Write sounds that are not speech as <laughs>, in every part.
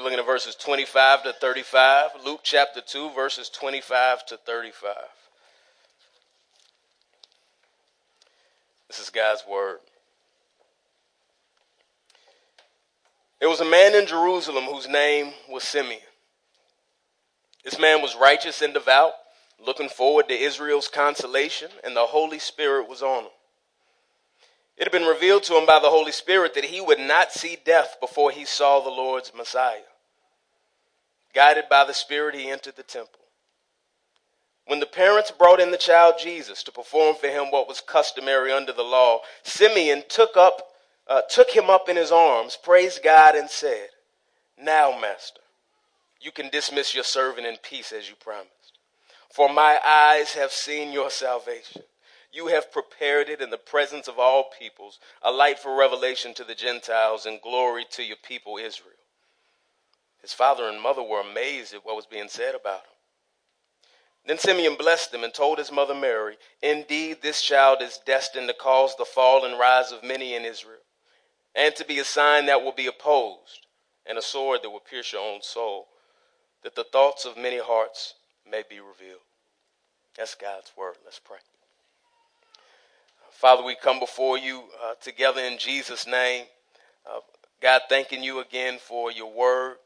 We're looking at verses 25 to 35. Luke chapter 2, verses 25 to 35. This is God's word. There was a man in Jerusalem whose name was Simeon. This man was righteous and devout, looking forward to Israel's consolation, and the Holy Spirit was on him. It had been revealed to him by the Holy Spirit that he would not see death before he saw the Lord's Messiah. Guided by the Spirit, he entered the temple. When the parents brought in the child Jesus to perform for him what was customary under the law, Simeon took up uh, took him up in his arms, praised God, and said, Now, Master, you can dismiss your servant in peace as you promised. For my eyes have seen your salvation. You have prepared it in the presence of all peoples, a light for revelation to the Gentiles and glory to your people Israel. His father and mother were amazed at what was being said about him. Then Simeon blessed them and told his mother Mary, Indeed, this child is destined to cause the fall and rise of many in Israel and to be a sign that will be opposed, and a sword that will pierce your own soul, that the thoughts of many hearts may be revealed. That's God's word. Let's pray. Father, we come before you uh, together in Jesus' name. Uh, God, thanking you again for your word.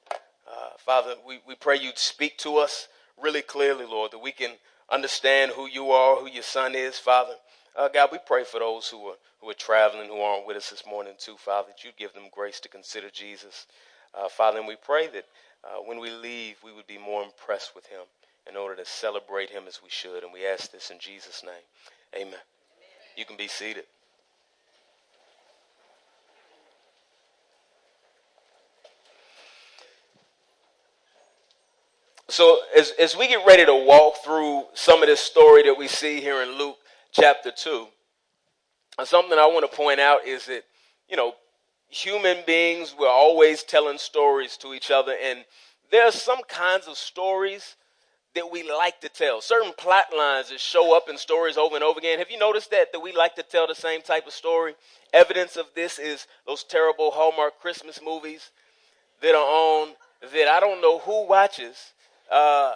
Uh, Father, we, we pray you'd speak to us really clearly, Lord, that we can understand who you are, who your son is, Father. Uh, God, we pray for those who are who are traveling, who aren't with us this morning, too, Father, that you give them grace to consider Jesus. Uh, Father, and we pray that uh, when we leave, we would be more impressed with him in order to celebrate him as we should. And we ask this in Jesus' name. Amen. Amen. You can be seated. So, as, as we get ready to walk through some of this story that we see here in Luke chapter 2, uh, something I want to point out is that, you know, human beings, we're always telling stories to each other, and there are some kinds of stories that we like to tell. Certain plot lines that show up in stories over and over again. Have you noticed that? That we like to tell the same type of story? Evidence of this is those terrible Hallmark Christmas movies that are on that I don't know who watches uh,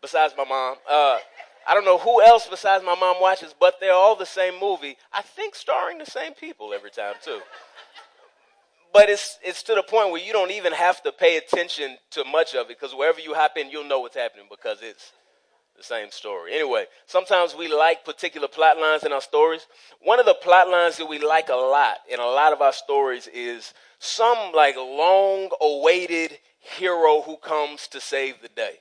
besides my mom. Uh, I don't know who else besides my mom watches, but they're all the same movie. I think starring the same people every time too. But it's it's to the point where you don't even have to pay attention to much of it because wherever you hop in, you'll know what's happening because it's the same story. Anyway, sometimes we like particular plot lines in our stories. One of the plot lines that we like a lot in a lot of our stories is some like long awaited hero who comes to save the day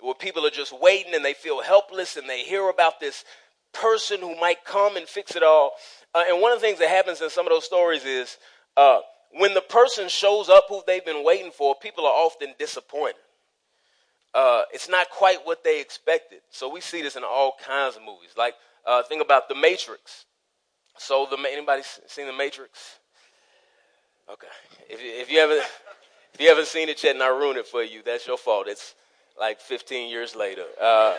where people are just waiting and they feel helpless and they hear about this person who might come and fix it all. Uh, and one of the things that happens in some of those stories is uh, when the person shows up who they've been waiting for, people are often disappointed. Uh, it's not quite what they expected. So we see this in all kinds of movies. Like uh, think about The Matrix. So the anybody seen The Matrix? Okay. If, if you haven't if you haven't seen it yet and I ruined it for you, that's your fault. It's like 15 years later. Uh,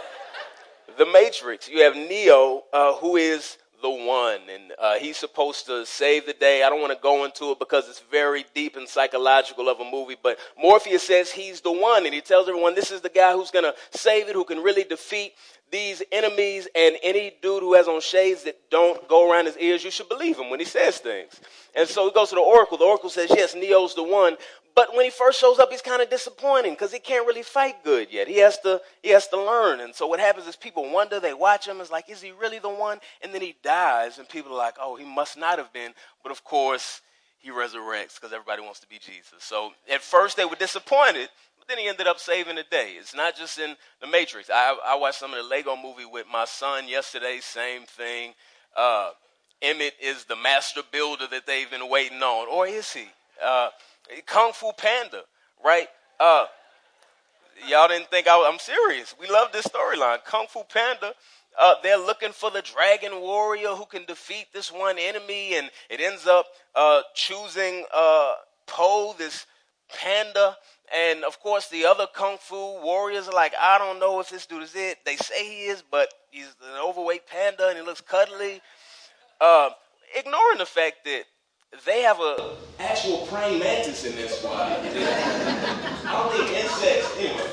the Matrix, you have Neo, uh, who is the one, and uh, he's supposed to save the day. I don't want to go into it because it's very deep and psychological of a movie, but Morpheus says he's the one, and he tells everyone this is the guy who's going to save it, who can really defeat these enemies, and any dude who has on shades that don't go around his ears, you should believe him when he says things. And so he goes to the oracle. The oracle says, yes, Neo's the one, but when he first shows up, he's kind of disappointing because he can't really fight good yet. He has to he has to learn. And so what happens is people wonder, they watch him, it's like, is he really the one? And then he dies, and people are like, oh, he must not have been. But of course, he resurrects because everybody wants to be Jesus. So at first they were disappointed, but then he ended up saving the day. It's not just in the Matrix. I, I watched some of the Lego movie with my son yesterday, same thing. Uh, Emmet is the master builder that they've been waiting on, or is he? Uh, Kung Fu Panda, right? Uh, y'all didn't think I am serious. We love this storyline. Kung Fu Panda, uh, they're looking for the dragon warrior who can defeat this one enemy, and it ends up uh, choosing uh, Po, this panda. And of course, the other kung fu warriors are like, I don't know if this dude is it. They say he is, but he's an overweight panda and he looks cuddly. Uh, ignoring the fact that they have a actual praying mantis in their squad. I don't think insects. Anyway,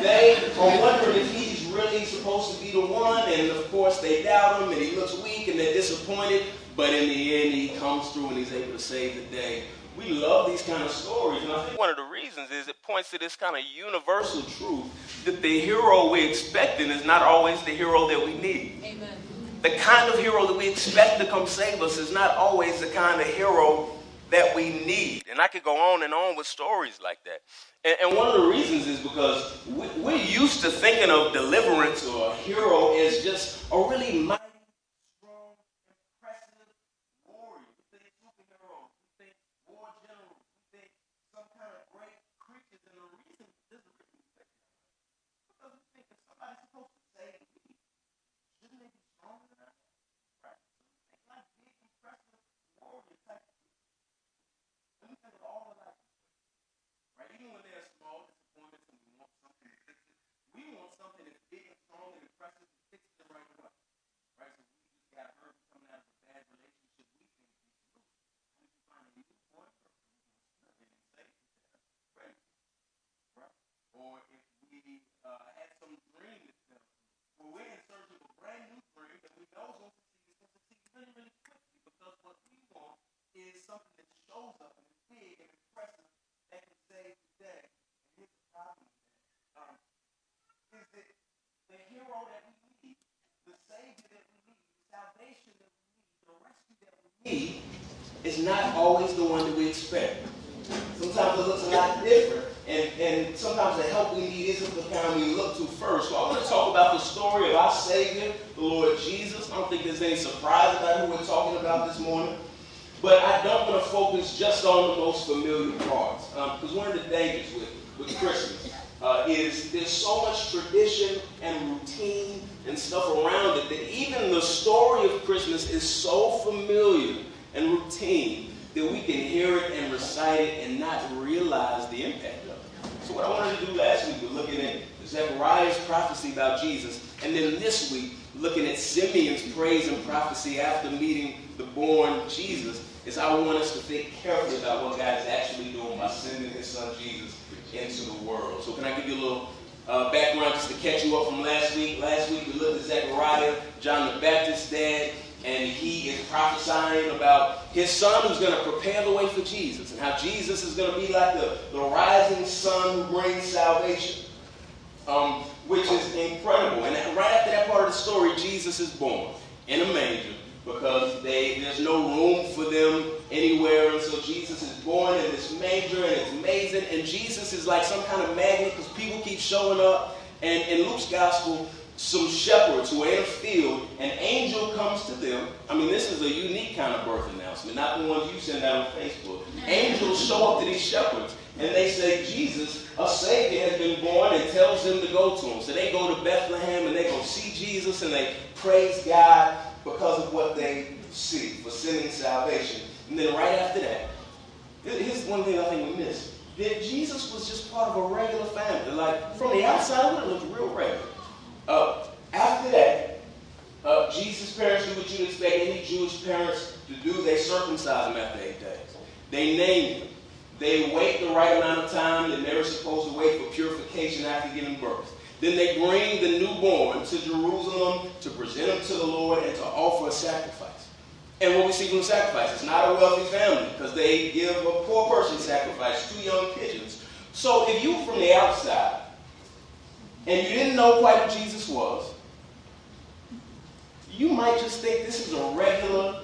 they are wondering if he's really supposed to be the one. And of course, they doubt him and he looks weak and they're disappointed. But in the end, he comes through and he's able to save the day. We love these kind of stories. And I think one of the reasons is it points to this kind of universal truth that the hero we're expecting is not always the hero that we need. Amen. The kind of hero that we expect to come save us is not always the kind of hero that we need. And I could go on and on with stories like that. And, and one of the reasons is because we, we're used to thinking of deliverance or a hero as just a really mighty is something that shows up and is big and impressive that can save the day. And here's the problem um, is that the hero that we need, the savior that we need, the salvation that we need, the need, is not always the one that we expect. Sometimes it looks a lot different. And, and sometimes the help we need isn't the kind we look to first. So I want to talk about the story of our Savior, the Lord Jesus. I don't think there's any surprise about who we're talking about this morning. But I don't want to focus just on the most familiar parts. Because um, one of the dangers with, with Christmas uh, is there's so much tradition and routine and stuff around it that even the story of Christmas is so familiar and routine that we can hear it and recite it and not realize the impact of it. So what I wanted to do last week was looking at Zechariah's prophecy about Jesus, and then this week looking at Simeon's praise and prophecy after meeting the born Jesus is I want us to think carefully about what God is actually doing by sending his son Jesus into the world. So can I give you a little uh, background just to catch you up from last week? Last week we looked at Zechariah, John the Baptist's dad, and he is prophesying about his son who's going to prepare the way for Jesus and how Jesus is going to be like the, the rising sun who brings salvation, um, which is incredible. And right after that part of the story, Jesus is born in a manger because they, there's no room for them anywhere. And so Jesus is born in this manger, and it's amazing. And Jesus is like some kind of magnet because people keep showing up. And in Luke's gospel, some shepherds who are in a field, an angel comes to them. I mean, this is a unique kind of birth announcement, not the ones you send out on Facebook. Angels show up to these shepherds, and they say, Jesus, a Savior has been born, and tells them to go to him. So they go to Bethlehem, and they go see Jesus, and they praise God because of what they see for sending salvation. And then right after that, here's one thing I think we miss. That Jesus was just part of a regular family. Like, from the outside, it looked real regular. Uh, after that, uh, Jesus' parents do what you'd expect any Jewish parents to do. They circumcise him after eight days. They name him. They wait the right amount of time they're never supposed to wait for purification after giving birth. Then they bring the newborn to Jerusalem to present him to the Lord and to offer a sacrifice. And what we see from the sacrifice, it's not a wealthy family because they give a poor person sacrifice, two young pigeons. So if you were from the outside and you didn't know quite who Jesus was, you might just think this is a regular,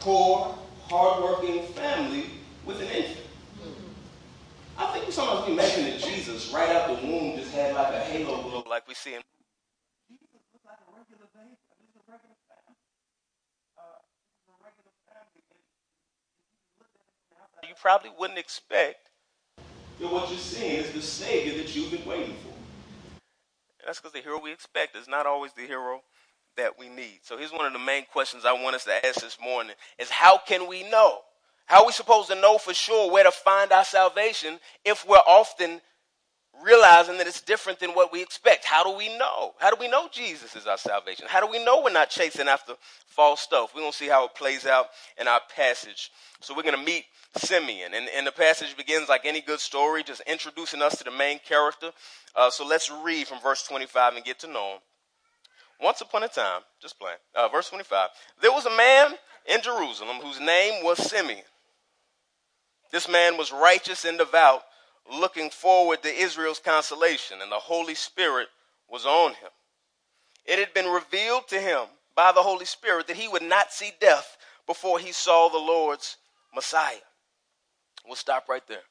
poor, hardworking family with an infant. I think sometimes we imagine that Jesus, right out the womb, just had like a halo glow like we see him. You probably wouldn't expect that what you're seeing is the Savior that you've been waiting for. That's because the hero we expect is not always the hero that we need. So here's one of the main questions I want us to ask this morning is how can we know? How are we supposed to know for sure where to find our salvation if we're often realizing that it's different than what we expect. How do we know? How do we know Jesus is our salvation? How do we know we're not chasing after false stuff? We're going to see how it plays out in our passage. So we're going to meet Simeon. And, and the passage begins like any good story, just introducing us to the main character. Uh, so let's read from verse 25 and get to know him. Once upon a time, just playing, uh, verse 25, there was a man in Jerusalem whose name was Simeon. This man was righteous and devout looking forward to Israel's consolation, and the Holy Spirit was on him. It had been revealed to him by the Holy Spirit that he would not see death before he saw the Lord's Messiah. We'll stop right there.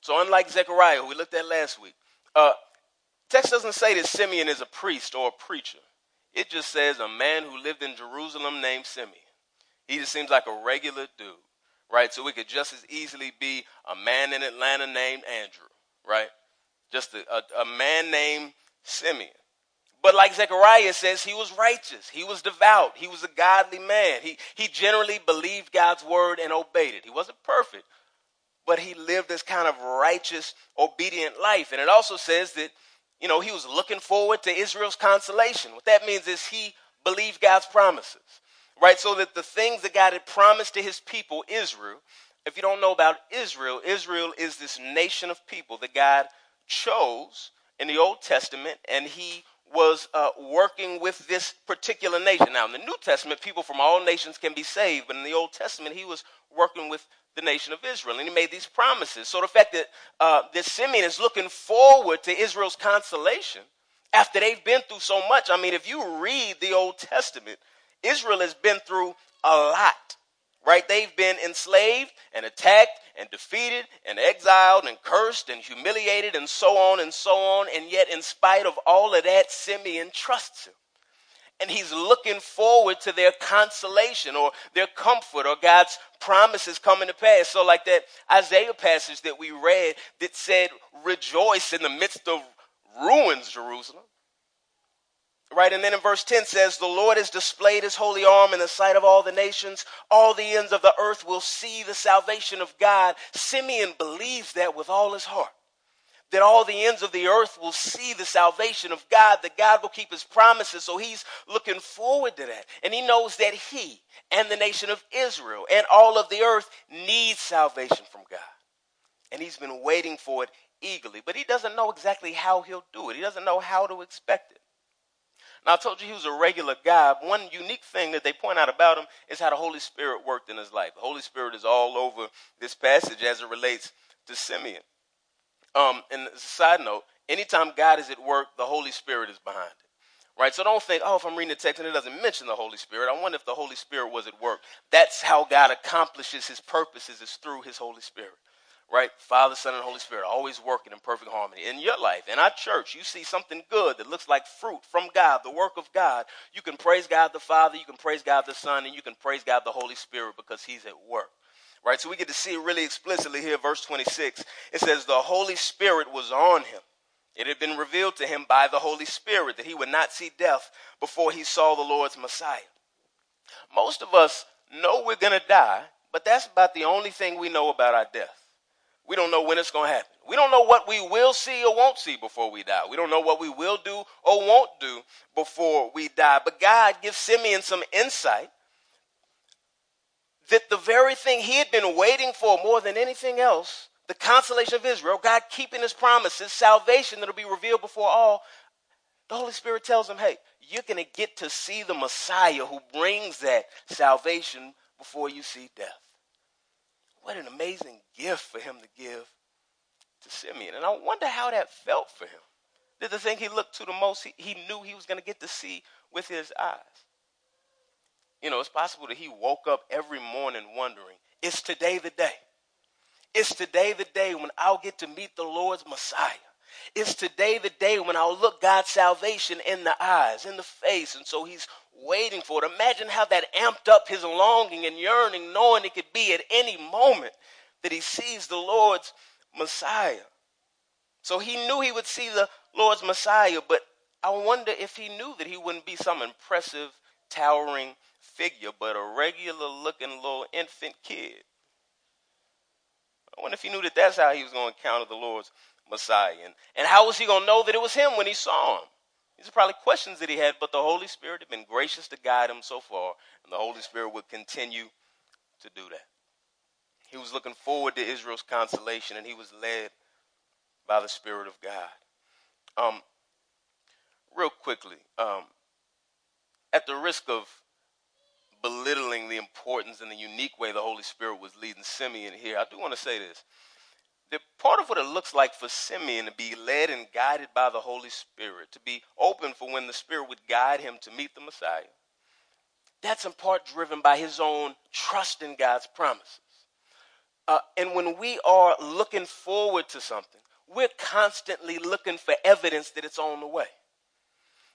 So, unlike Zechariah, who we looked at last week, uh, text doesn't say that Simeon is a priest or a preacher. It just says a man who lived in Jerusalem named Simeon. He just seems like a regular dude right? So we could just as easily be a man in Atlanta named Andrew, right? Just a, a, a man named Simeon. But like Zechariah says, he was righteous. He was devout. He was a godly man. He, he generally believed God's word and obeyed it. He wasn't perfect, but he lived this kind of righteous, obedient life. And it also says that, you know, he was looking forward to Israel's consolation. What that means is he believed God's promises right? So that the things that God had promised to his people, Israel, if you don't know about Israel, Israel is this nation of people that God chose in the Old Testament, and he was uh, working with this particular nation. Now, in the New Testament, people from all nations can be saved, but in the Old Testament, he was working with the nation of Israel, and he made these promises. So the fact that uh, this Simeon is looking forward to Israel's consolation after they've been through so much. I mean, if you read the Old Testament, Israel has been through a lot, right? They've been enslaved and attacked and defeated and exiled and cursed and humiliated and so on and so on. And yet, in spite of all of that, Simeon trusts him. And he's looking forward to their consolation or their comfort or God's promises coming to pass. So, like that Isaiah passage that we read that said, Rejoice in the midst of ruins, Jerusalem. Right, and then in verse 10 says, The Lord has displayed his holy arm in the sight of all the nations. All the ends of the earth will see the salvation of God. Simeon believes that with all his heart. That all the ends of the earth will see the salvation of God, that God will keep his promises. So he's looking forward to that. And he knows that he and the nation of Israel and all of the earth need salvation from God. And he's been waiting for it eagerly. But he doesn't know exactly how he'll do it, he doesn't know how to expect it. Now, I told you he was a regular guy. One unique thing that they point out about him is how the Holy Spirit worked in his life. The Holy Spirit is all over this passage as it relates to Simeon. Um, and as a side note, anytime God is at work, the Holy Spirit is behind it. Right? So don't think, oh, if I'm reading the text and it doesn't mention the Holy Spirit, I wonder if the Holy Spirit was at work. That's how God accomplishes his purposes, is through his Holy Spirit right? Father, Son, and Holy Spirit always working in perfect harmony. In your life, in our church, you see something good that looks like fruit from God, the work of God. You can praise God the Father, you can praise God the Son, and you can praise God the Holy Spirit because He's at work. Right? So we get to see it really explicitly here, verse 26. It says, The Holy Spirit was on him. It had been revealed to him by the Holy Spirit that he would not see death before he saw the Lord's Messiah. Most of us know we're going to die, but that's about the only thing we know about our death. We don't know when it's going to happen. We don't know what we will see or won't see before we die. We don't know what we will do or won't do before we die. But God gives Simeon some insight that the very thing he had been waiting for more than anything else, the consolation of Israel, God keeping his promises, salvation that'll be revealed before all, the Holy Spirit tells him, hey, you're going to get to see the Messiah who brings that salvation before you see death. What an amazing gift for him to give to Simeon. And I wonder how that felt for him. Did the thing he looked to the most, he, he knew he was going to get to see with his eyes. You know, it's possible that he woke up every morning wondering, is today the day? Is today the day when I'll get to meet the Lord's Messiah? Is today the day when I'll look God's salvation in the eyes, in the face? And so he's waiting for it. Imagine how that amped up his longing and yearning, knowing it could be at any moment that he sees the Lord's Messiah. So he knew he would see the Lord's Messiah, but I wonder if he knew that he wouldn't be some impressive, towering figure, but a regular looking little infant kid. I wonder if he knew that that's how he was going to encounter the Lord's Messiah. And, and how was he going to know that it was him when he saw him? These are probably questions that he had, but the Holy Spirit had been gracious to guide him so far, and the Holy Spirit would continue to do that. He was looking forward to Israel's consolation, and he was led by the Spirit of God. Um, real quickly, um, at the risk of belittling the importance and the unique way the Holy Spirit was leading Simeon here, I do want to say this. Part of what it looks like for Simeon to be led and guided by the Holy Spirit, to be open for when the Spirit would guide him to meet the Messiah, that's in part driven by his own trust in God's promises. Uh, and when we are looking forward to something, we're constantly looking for evidence that it's on the way.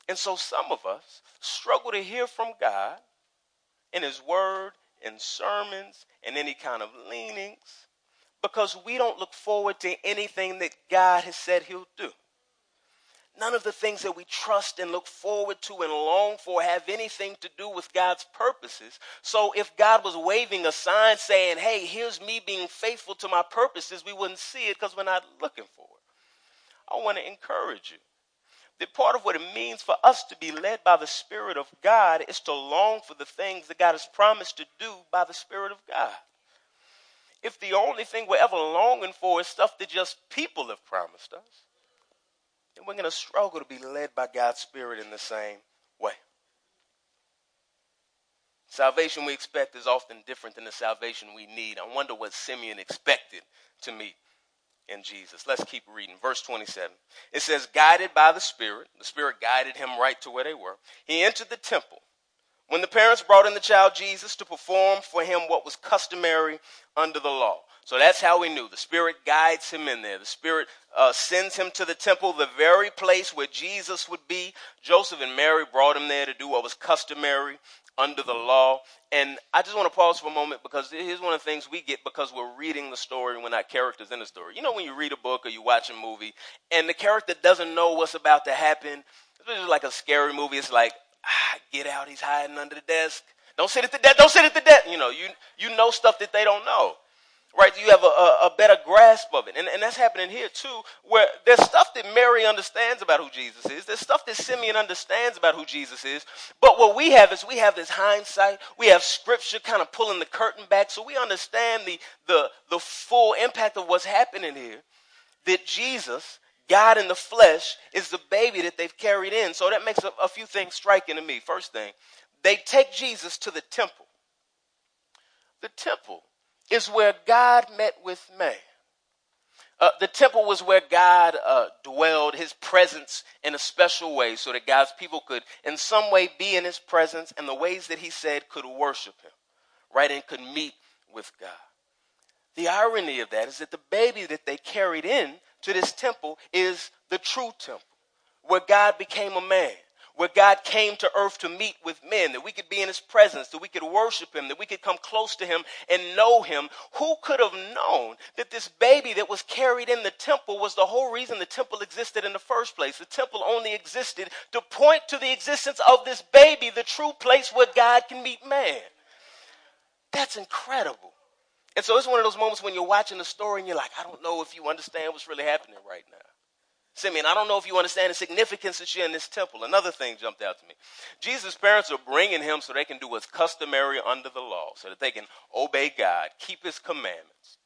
And so some of us struggle to hear from God in His Word, in sermons, in any kind of leanings because we don't look forward to anything that God has said He'll do. None of the things that we trust and look forward to and long for have anything to do with God's purposes. So if God was waving a sign saying, hey, here's me being faithful to my purposes, we wouldn't see it because we're not looking for it. I want to encourage you that part of what it means for us to be led by the Spirit of God is to long for the things that God has promised to do by the Spirit of God. If the only thing we're ever longing for is stuff that just people have promised us, then we're going to struggle to be led by God's Spirit in the same way. Salvation we expect is often different than the salvation we need. I wonder what Simeon expected to meet in Jesus. Let's keep reading. Verse 27. It says, guided by the Spirit, the Spirit guided him right to where they were. He entered the temple. When the parents brought in the child Jesus to perform for him what was customary under the law. So that's how we knew. The Spirit guides him in there. The Spirit uh, sends him to the temple, the very place where Jesus would be. Joseph and Mary brought him there to do what was customary under the law. And I just want to pause for a moment because here's one of the things we get because we're reading the story and we're not characters in the story. You know, when you read a book or you watch a movie and the character doesn't know what's about to happen, it's like a scary movie. It's like, ah, <sighs> get out, he's hiding under the desk. Don't sit at the desk, don't sit at the desk. You know, you, you know stuff that they don't know right? You have a, a, a, better grasp of it. And, and that's happening here too, where there's stuff that Mary understands about who Jesus is. There's stuff that Simeon understands about who Jesus is. But what we have is we have this hindsight. We have scripture kind of pulling the curtain back so we understand the, the, the full impact of what's happening here. That Jesus, God in the flesh, is the baby that they've carried in. So that makes a, a few things striking to me. First thing, they take Jesus to the temple. The temple is where God met with man. Uh, the temple was where God uh, dwelled, his presence in a special way, so that God's people could, in some way, be in his presence and the ways that he said could worship him, right, and could meet with God. The irony of that is that the baby that they carried in to this temple is the true temple, where God became a man where God came to earth to meet with men, that we could be in his presence, that we could worship him, that we could come close to him and know him. Who could have known that this baby that was carried in the temple was the whole reason the temple existed in the first place? The temple only existed to point to the existence of this baby, the true place where God can meet man. That's incredible. And so it's one of those moments when you're watching the story and you're like, I don't know if you understand what's really happening right now. Simeon, I don't know if you understand the significance that you're in this temple. Another thing jumped out to me. Jesus' parents are bringing him so they can do what's customary under the law, so that they can obey God, keep his commandments.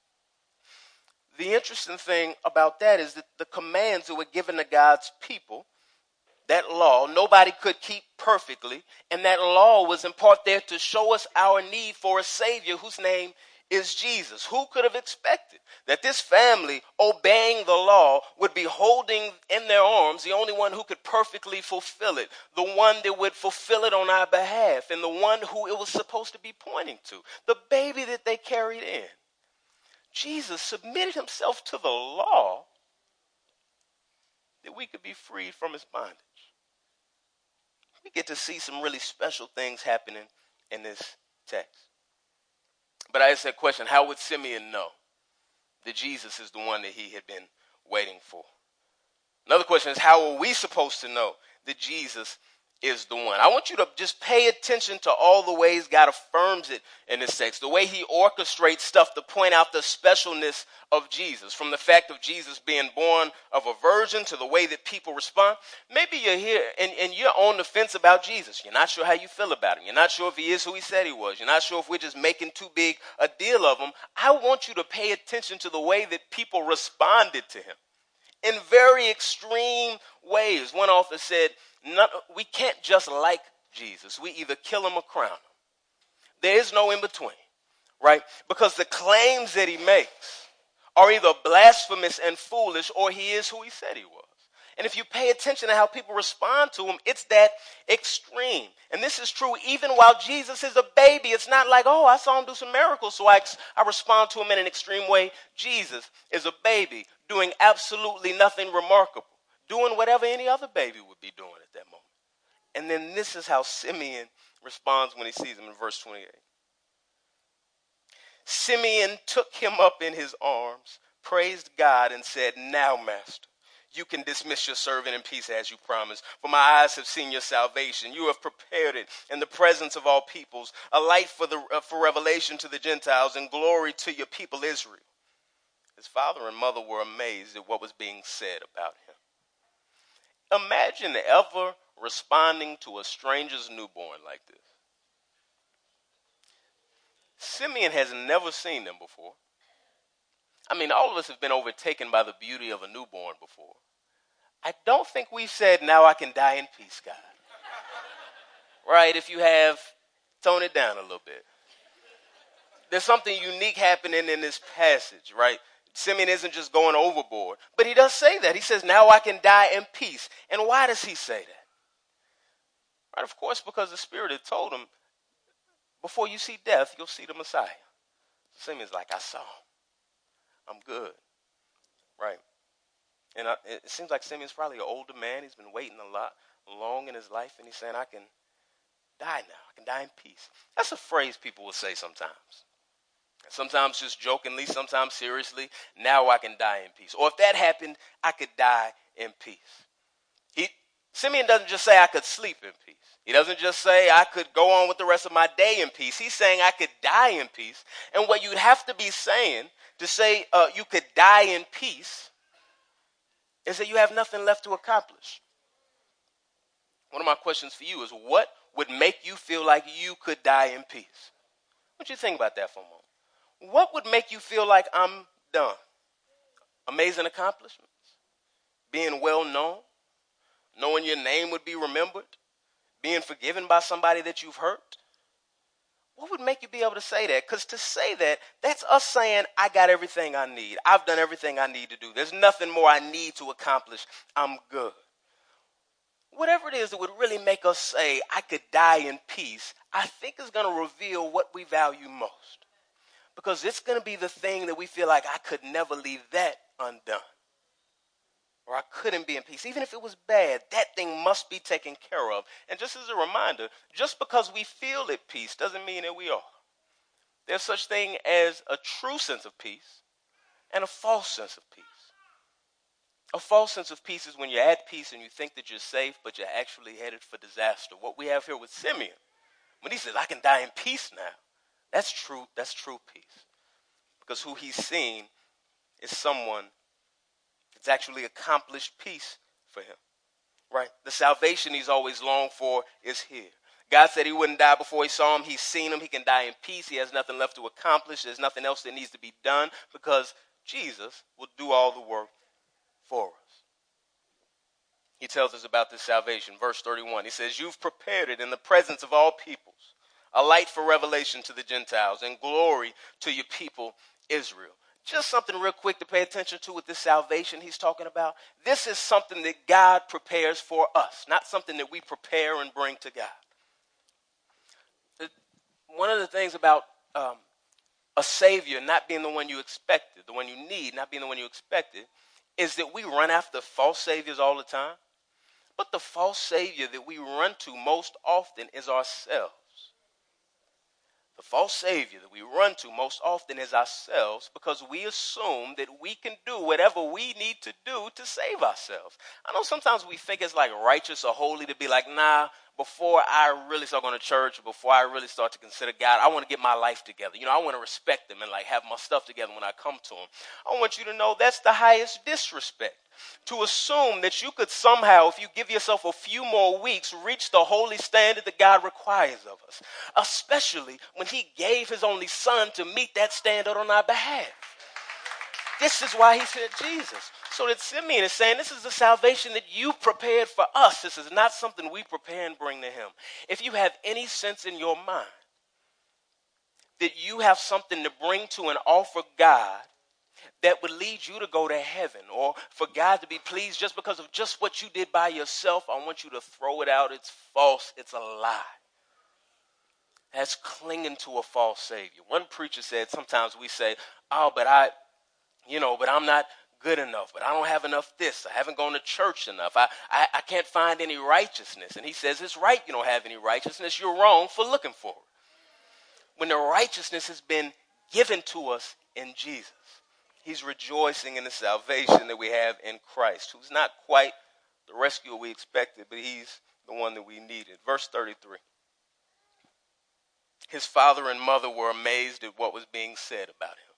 The interesting thing about that is that the commands that were given to God's people, that law, nobody could keep perfectly, and that law was in part there to show us our need for a Savior whose name is Jesus. Who could have expected that this family, obeying the law, would be holding in their arms the only one who could perfectly fulfill it, the one that would fulfill it on our behalf, and the one who it was supposed to be pointing to, the baby that they carried in? Jesus submitted himself to the law that we could be freed from his bondage. We get to see some really special things happening in this text. But I asked that question how would Simeon know that Jesus is the one that he had been waiting for? Another question is how are we supposed to know that Jesus is the one. I want you to just pay attention to all the ways God affirms it in this text, the way he orchestrates stuff to point out the specialness of Jesus, from the fact of Jesus being born of a virgin to the way that people respond. Maybe you're here and, and you're on the fence about Jesus. You're not sure how you feel about him. You're not sure if he is who he said he was. You're not sure if we're just making too big a deal of him. I want you to pay attention to the way that people responded to him in very extreme ways. One author said, we can't just like Jesus. We either kill him or crown him. There is no in between, right? Because the claims that he makes are either blasphemous and foolish or he is who he said he was. And if you pay attention to how people respond to him, it's that extreme. And this is true even while Jesus is a baby. It's not like, oh, I saw him do some miracles, so I, I respond to him in an extreme way. Jesus is a baby doing absolutely nothing remarkable, doing whatever any other baby would be doing at that moment. And then this is how Simeon responds when he sees him in verse 28. Simeon took him up in his arms, praised God, and said, Now, Master you can dismiss your servant in peace as you promised. For my eyes have seen your salvation. You have prepared it in the presence of all peoples, a light for, the, uh, for revelation to the Gentiles and glory to your people Israel. His father and mother were amazed at what was being said about him. Imagine ever responding to a stranger's newborn like this. Simeon has never seen them before. I mean, all of us have been overtaken by the beauty of a newborn before. I don't think we said, now I can die in peace, God. <laughs> right? If you have, tone it down a little bit. There's something unique happening in this passage, right? Simeon isn't just going overboard, but he does say that. He says, now I can die in peace. And why does he say that? Right, of course, because the Spirit had told him, before you see death, you'll see the Messiah. Simeon's like, I saw him. I'm good. Right. And I, it seems like Simeon's probably an older man. He's been waiting a lot long in his life, and he's saying, I can die now. I can die in peace. That's a phrase people will say sometimes. Sometimes just jokingly, sometimes seriously. Now I can die in peace. Or if that happened, I could die in peace. He, Simeon doesn't just say I could sleep in peace. He doesn't just say I could go on with the rest of my day in peace. He's saying I could die in peace. And what you'd have to be saying to say uh, you could die in peace is that you have nothing left to accomplish. One of my questions for you is what would make you feel like you could die in peace? What you think about that for a moment? What would make you feel like I'm done? Amazing accomplishments, being well known, knowing your name would be remembered, being forgiven by somebody that you've hurt, what would make you be able to say that? Because to say that, that's us saying, I got everything I need. I've done everything I need to do. There's nothing more I need to accomplish. I'm good. Whatever it is that would really make us say, I could die in peace, I think is going to reveal what we value most. Because it's going to be the thing that we feel like I could never leave that undone or I couldn't be in peace. Even if it was bad, that thing must be taken care of. And just as a reminder, just because we feel at peace doesn't mean that we are. There's such thing as a true sense of peace and a false sense of peace. A false sense of peace is when you're at peace and you think that you're safe, but you're actually headed for disaster. What we have here with Simeon, when he says, I can die in peace now, that's true, that's true peace. Because who he's seen is someone it's actually accomplished peace for him. Right? The salvation he's always longed for is here. God said he wouldn't die before he saw him. He's seen him. He can die in peace. He has nothing left to accomplish. There's nothing else that needs to be done because Jesus will do all the work for us. He tells us about this salvation. Verse 31. He says, You've prepared it in the presence of all peoples, a light for revelation to the Gentiles and glory to your people Israel. Just something real quick to pay attention to with this salvation he's talking about. This is something that God prepares for us, not something that we prepare and bring to God. One of the things about um, a Savior not being the one you expected, the one you need, not being the one you expected, is that we run after false Saviors all the time. But the false Savior that we run to most often is ourselves. The false Savior that we run to most often is ourselves because we assume that we can do whatever we need to do to save ourselves. I know sometimes we think it's like righteous or holy to be like, nah, before I really start going to church, before I really start to consider God, I want to get my life together. You know, I want to respect Him and like have my stuff together when I come to Him. I want you to know that's the highest disrespect. To assume that you could somehow, if you give yourself a few more weeks, reach the holy standard that God requires of us, especially when He gave His only Son to meet that standard on our behalf. This is why He sent Jesus. So that Simeon is saying this is the salvation that you prepared for us. This is not something we prepare and bring to him. If you have any sense in your mind that you have something to bring to and offer God that would lead you to go to heaven or for God to be pleased just because of just what you did by yourself, I want you to throw it out. It's false, it's a lie. That's clinging to a false Savior. One preacher said sometimes we say, Oh, but I, you know, but I'm not good enough, but I don't have enough this. I haven't gone to church enough. I, I, I can't find any righteousness. And he says, It's right you don't have any righteousness. You're wrong for looking for it. When the righteousness has been given to us in Jesus, he's rejoicing in the salvation that we have in Christ, who's not quite the rescuer we expected, but he's the one that we needed. Verse 33. His father and mother were amazed at what was being said about him.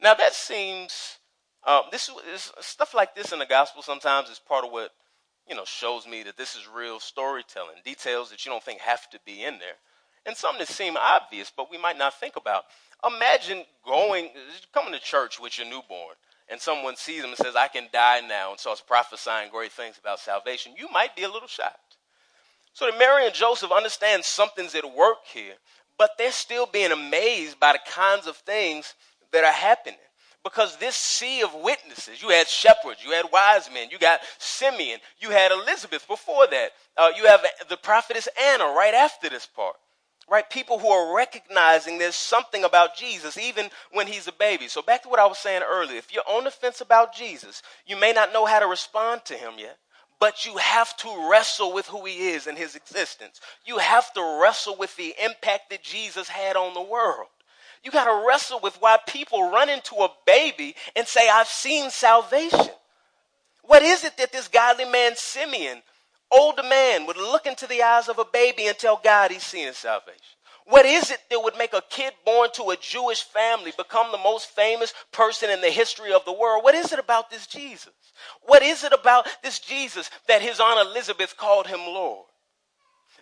Now that seems um, this is stuff like this in the gospel. Sometimes is part of what you know shows me that this is real storytelling. Details that you don't think have to be in there, and some that seem obvious, but we might not think about. Imagine going, coming to church with your newborn, and someone sees him and says, "I can die now," and starts prophesying great things about salvation. You might be a little shocked. So that Mary and Joseph understand something's at work here, but they're still being amazed by the kinds of things that are happening. Because this sea of witnesses, you had shepherds, you had wise men, you got Simeon, you had Elizabeth before that, uh, you have the prophetess Anna right after this part, right? People who are recognizing there's something about Jesus even when he's a baby. So, back to what I was saying earlier if you're on the fence about Jesus, you may not know how to respond to him yet but you have to wrestle with who he is and his existence. You have to wrestle with the impact that Jesus had on the world. You got to wrestle with why people run into a baby and say, I've seen salvation. What is it that this godly man, Simeon, older man, would look into the eyes of a baby and tell God he's seen salvation? What is it that would make a kid born to a Jewish family become the most famous person in the history of the world? What is it about this Jesus? What is it about this Jesus that his Aunt Elizabeth called him Lord?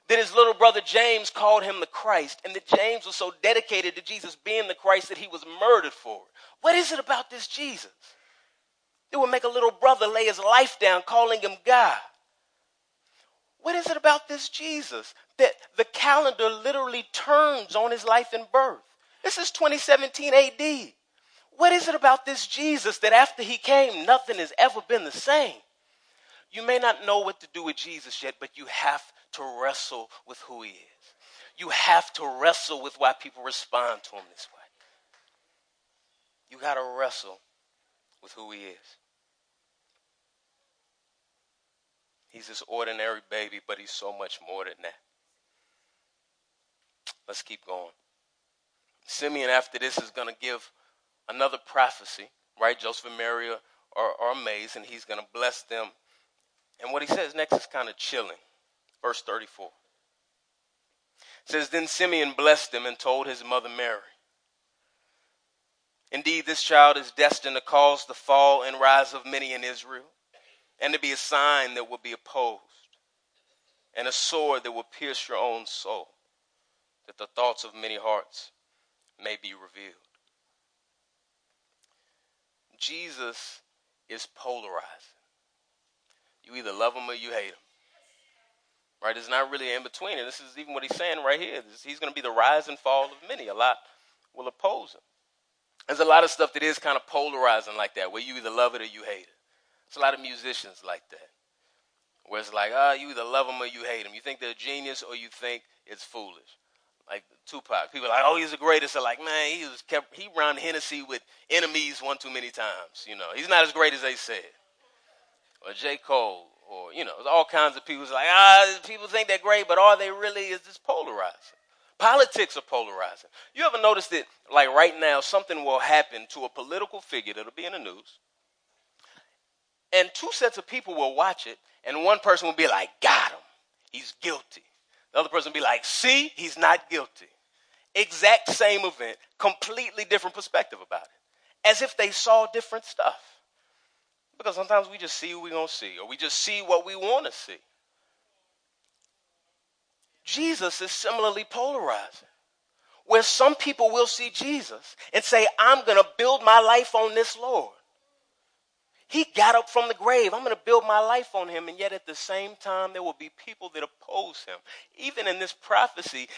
That his little brother James called him the Christ, and that James was so dedicated to Jesus being the Christ that he was murdered for it. What is it about this Jesus that would make a little brother lay his life down calling him God? What is it about this Jesus that the calendar literally turns on his life and birth? This is 2017 AD. What is it about this Jesus that after he came, nothing has ever been the same? You may not know what to do with Jesus yet, but you have to wrestle with who he is. You have to wrestle with why people respond to him this way. You got to wrestle with who he is. He's this ordinary baby, but he's so much more than that. Let's keep going. Simeon, after this, is going to give another prophecy, right? Joseph and Mary are, are, amazed, and he's going to bless them. And what he says next is kind of chilling. Verse 34 it says, Then Simeon blessed him and told his mother Mary, Indeed, this child is destined to cause the fall and rise of many in Israel, and to be a sign that will be opposed, and a sword that will pierce your own soul, that the thoughts of many hearts may be revealed. Jesus is polarizing. You either love him or you hate him. Right? It's not really in between. And this is even what he's saying right here. He's going to be the rise and fall of many. A lot will oppose him. There's a lot of stuff that is kind of polarizing like that, where you either love it or you hate it. There's a lot of musicians like that, where it's like, ah, oh, you either love them or you hate them. You think they're a genius or you think it's foolish. Like Tupac, people are like, oh, he's the greatest. They're like, man, he was kept he ran Hennessy with enemies one too many times. You know, he's not as great as they said. Or J. Cole, or you know, all kinds of people. Like ah, people think they're great, but are they really? Is this polarizing? Politics are polarizing. You ever noticed that, like right now, something will happen to a political figure that'll be in the news, and two sets of people will watch it, and one person will be like, Got him. He's guilty. The other person will be like, See, he's not guilty. Exact same event, completely different perspective about it, as if they saw different stuff. Because sometimes we just see what we're going to see, or we just see what we want to see. Jesus is similarly polarizing, where some people will see Jesus and say, I'm going to build my life on this Lord. He got up from the grave. I'm going to build my life on him. And yet, at the same time, there will be people that oppose him. Even in this prophecy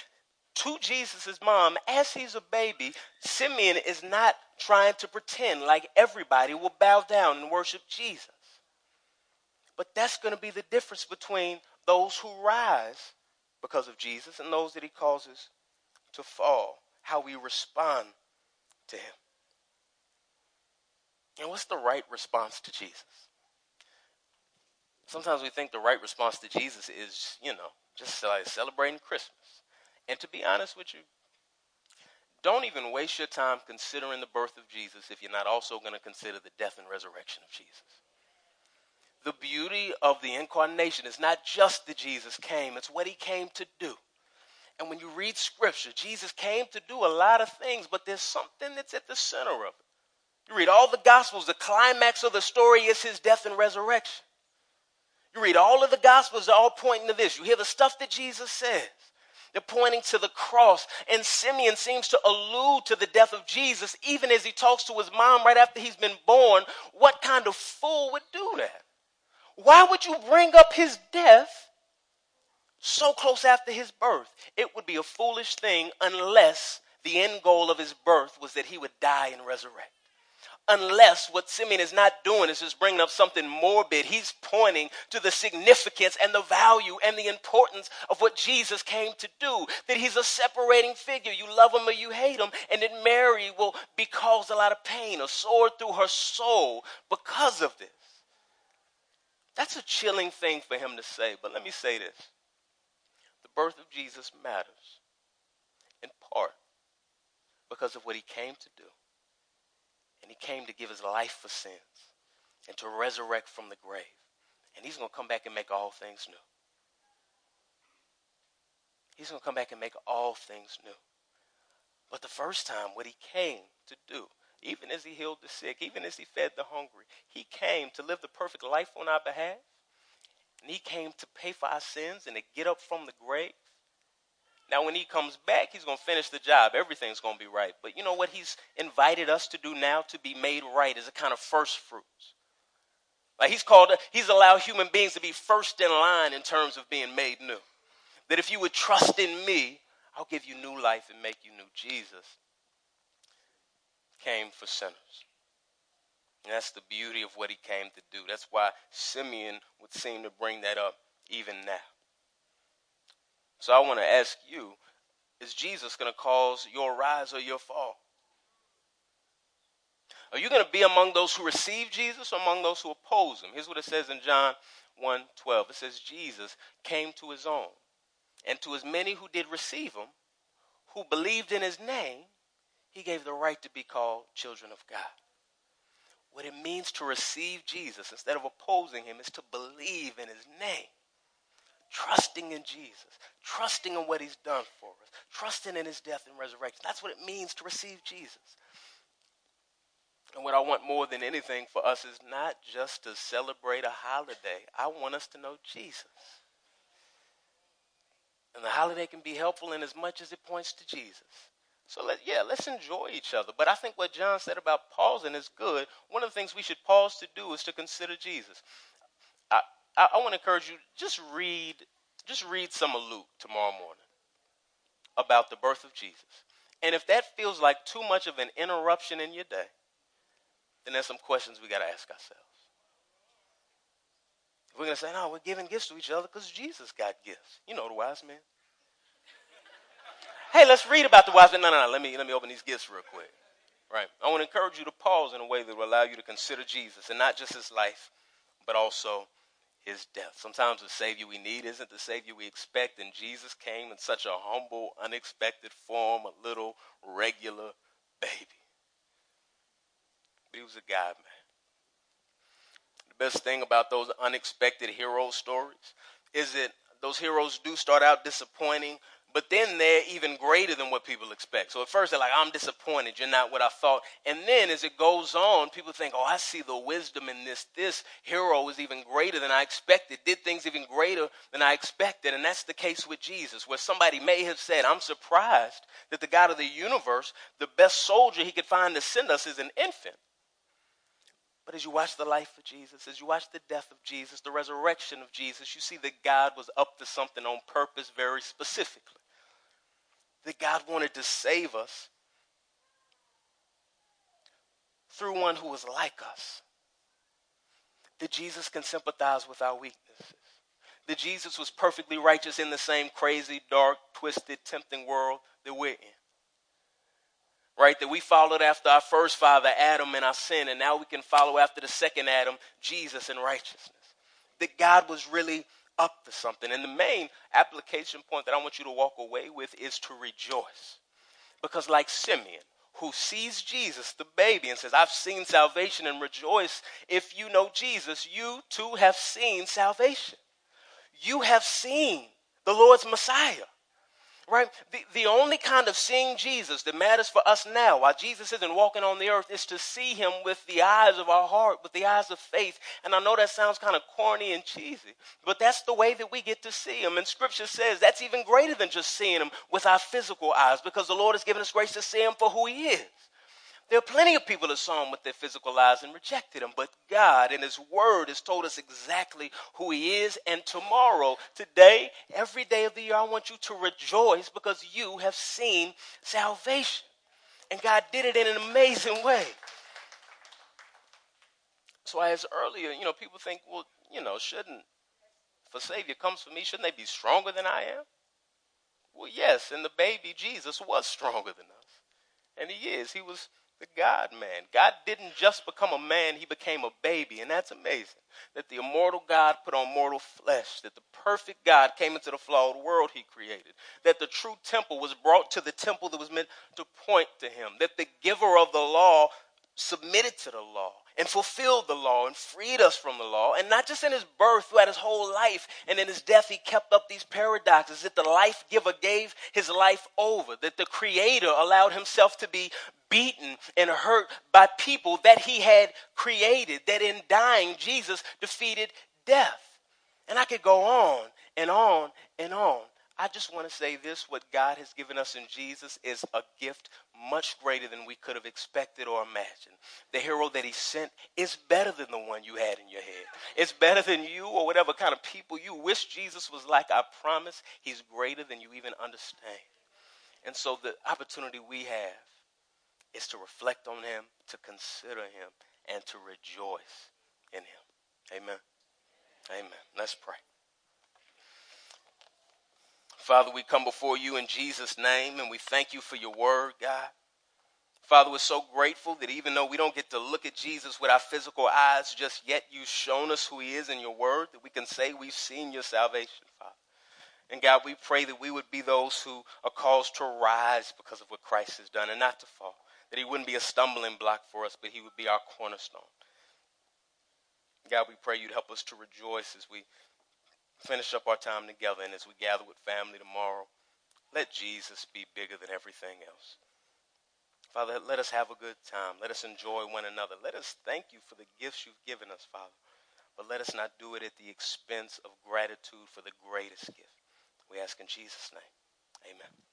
to Jesus' mom, as he's a baby, Simeon is not trying to pretend like everybody will bow down and worship Jesus. But that's going to be the difference between those who rise because of Jesus and those that he causes to fall, how we respond to him. And what's the right response to Jesus? Sometimes we think the right response to Jesus is, you know, just like celebrating Christmas. And to be honest with you, don't even waste your time considering the birth of Jesus if you're not also going to consider the death and resurrection of Jesus the beauty of the incarnation is not just that Jesus came, it's what he came to do. And when you read scripture, Jesus came to do a lot of things, but there's something that's at the center of it. You read all the gospels, the climax of the story is his death and resurrection. You read all of the gospels, they're all pointing to this. You hear the stuff that Jesus says. They're pointing to the cross. And Simeon seems to allude to the death of Jesus, even as he talks to his mom right after he's been born. What kind of fool would do that? Why would you bring up his death so close after his birth? It would be a foolish thing unless the end goal of his birth was that he would die and resurrect. Unless what Simeon is not doing is just bringing up something morbid, he's pointing to the significance and the value and the importance of what Jesus came to do. That he's a separating figure. You love him or you hate him, and that Mary will be caused a lot of pain, a sword through her soul because of this. That's a chilling thing for him to say, but let me say this. The birth of Jesus matters in part because of what he came to do. And he came to give his life for sins and to resurrect from the grave. And he's going to come back and make all things new. He's going to come back and make all things new. But the first time, what he came to do even as he healed the sick, even as he fed the hungry. He came to live the perfect life on our behalf. And he came to pay for our sins and to get up from the grave. Now, when he comes back, he's going to finish the job. Everything's going to be right. But you know what he's invited us to do now to be made right is a kind of first fruits. Like he's called, he's allowed human beings to be first in line in terms of being made new. That if you would trust in me, I'll give you new life and make you new. Jesus came for sinners. And that's the beauty of what he came to do. That's why Simeon would seem to bring that up even now. So I want to ask you is Jesus going to cause your rise or your fall? Are you going to be among those who receive Jesus or among those who oppose him? Here's what it says in John 1 12. It says, Jesus came to his own, and to as many who did receive him, who believed in his name, he gave the right to be called children of God. What it means to receive Jesus instead of opposing him is to believe in his name. Trusting in Jesus, trusting in what he's done for us, trusting in his death and resurrection. That's what it means to receive Jesus. And what I want more than anything for us is not just to celebrate a holiday. I want us to know Jesus. And the holiday can be helpful in as much as it points to Jesus. So let, yeah, let's enjoy each other. But I think what John said about pausing is good. One of the things we should pause to do is to consider Jesus. I, I want to encourage you, just read, just read some of Luke tomorrow morning about the birth of Jesus. And if that feels like too much of an interruption in your day, then there's some questions we got to ask ourselves. We're going to say, no, we're giving gifts to each other because Jesus got gifts. You know the wise man. Hey, let's read about the wise men. No, no, no. Let me, let me open these gifts real quick. Right. I want to encourage you to pause in a way that will allow you to consider Jesus and not just his life, but also his death. Sometimes the Savior we need isn't the Savior we expect, and Jesus came in such a humble, unexpected form, a little regular baby. But he was a God man. The best thing about those unexpected hero stories is that those heroes do start out disappointing, but then they're even greater than what people expect. So at first they're like, I'm disappointed. You're not what I thought. And then as it goes on, people think, oh, I see the wisdom in this. This hero is even greater than I expected, did things even greater than I expected. And that's the case with Jesus, where somebody may have said, I'm surprised that the God of the universe, the best soldier he could find to send us is an infant. But as you watch the life of Jesus, as you watch the death of Jesus, the resurrection of Jesus, you see that God was up to something on purpose very specifically. That God wanted to save us through one who was like us. That Jesus can sympathize with our weaknesses. That Jesus was perfectly righteous in the same crazy, dark, twisted, tempting world that we're in right? That we followed after our first father, Adam, in our sin, and now we can follow after the second Adam, Jesus, in righteousness. That God was really up to something. And the main application point that I want you to walk away with is to rejoice. Because, like Simeon, who sees Jesus, the baby, and says, I've seen salvation and rejoice. If you know Jesus, you too have seen salvation. You have seen the Lord's Messiah right? The, the only kind of seeing Jesus that matters for us now, while Jesus isn't walking on the earth, is to see him with the eyes of our heart, with the eyes of faith. And I know that sounds kind of corny and cheesy, but that's the way that we get to see him. And scripture says that's even greater than just seeing him with our physical eyes, because the Lord has given us grace to see him for who he is. There are plenty of people that saw him with their physical eyes and rejected him, but God in his word has told us exactly who he is. And tomorrow, today, every day of the year, I want you to rejoice because you have seen salvation. And God did it in an amazing way. So as earlier, you know, people think, well, you know, shouldn't, a Savior comes for me, shouldn't they be stronger than I am? Well, yes, and the baby Jesus was stronger than us. And he is. He was the God man. God didn't just become a man, he became a baby. And that's amazing. That the immortal God put on mortal flesh, that the perfect God came into the flawed world he created, that the true temple was brought to the temple that was meant to point to him, that the giver of the law submitted to the law and fulfilled the law and freed us from the law. And not just in his birth, throughout his whole life, and in his death, he kept up these paradoxes that the life giver gave his life over, that the creator allowed himself to be beaten and hurt by people that he had created, that in dying, Jesus defeated death. And I could go on and on and on. I just want to say this what God has given us in Jesus is a gift much greater than we could have expected or imagined. The hero that he sent is better than the one you had in your head. It's better than you or whatever kind of people you wish Jesus was like. I promise he's greater than you even understand. And so the opportunity we have is to reflect on him, to consider him, and to rejoice in him. Amen. Amen. Let's pray. Father, we come before you in Jesus' name and we thank you for your word, God. Father, we're so grateful that even though we don't get to look at Jesus with our physical eyes just yet, you've shown us who he is in your word, that we can say we've seen your salvation, Father. And God, we pray that we would be those who are caused to rise because of what Christ has done and not to fall. That he wouldn't be a stumbling block for us, but he would be our cornerstone. God, we pray you'd help us to rejoice as we finish up our time together and as we gather with family tomorrow, let Jesus be bigger than everything else. Father, let us have a good time. Let us enjoy one another. Let us thank you for the gifts you've given us, Father. But let us not do it at the expense of gratitude for the greatest gift. We ask in Jesus' name. Amen.